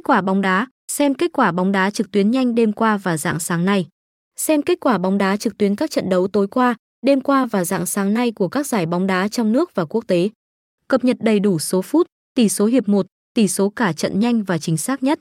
Kết quả bóng đá, xem kết quả bóng đá trực tuyến nhanh đêm qua và dạng sáng nay. Xem kết quả bóng đá trực tuyến các trận đấu tối qua, đêm qua và dạng sáng nay của các giải bóng đá trong nước và quốc tế. Cập nhật đầy đủ số phút, tỷ số hiệp 1, tỷ số cả trận nhanh và chính xác nhất.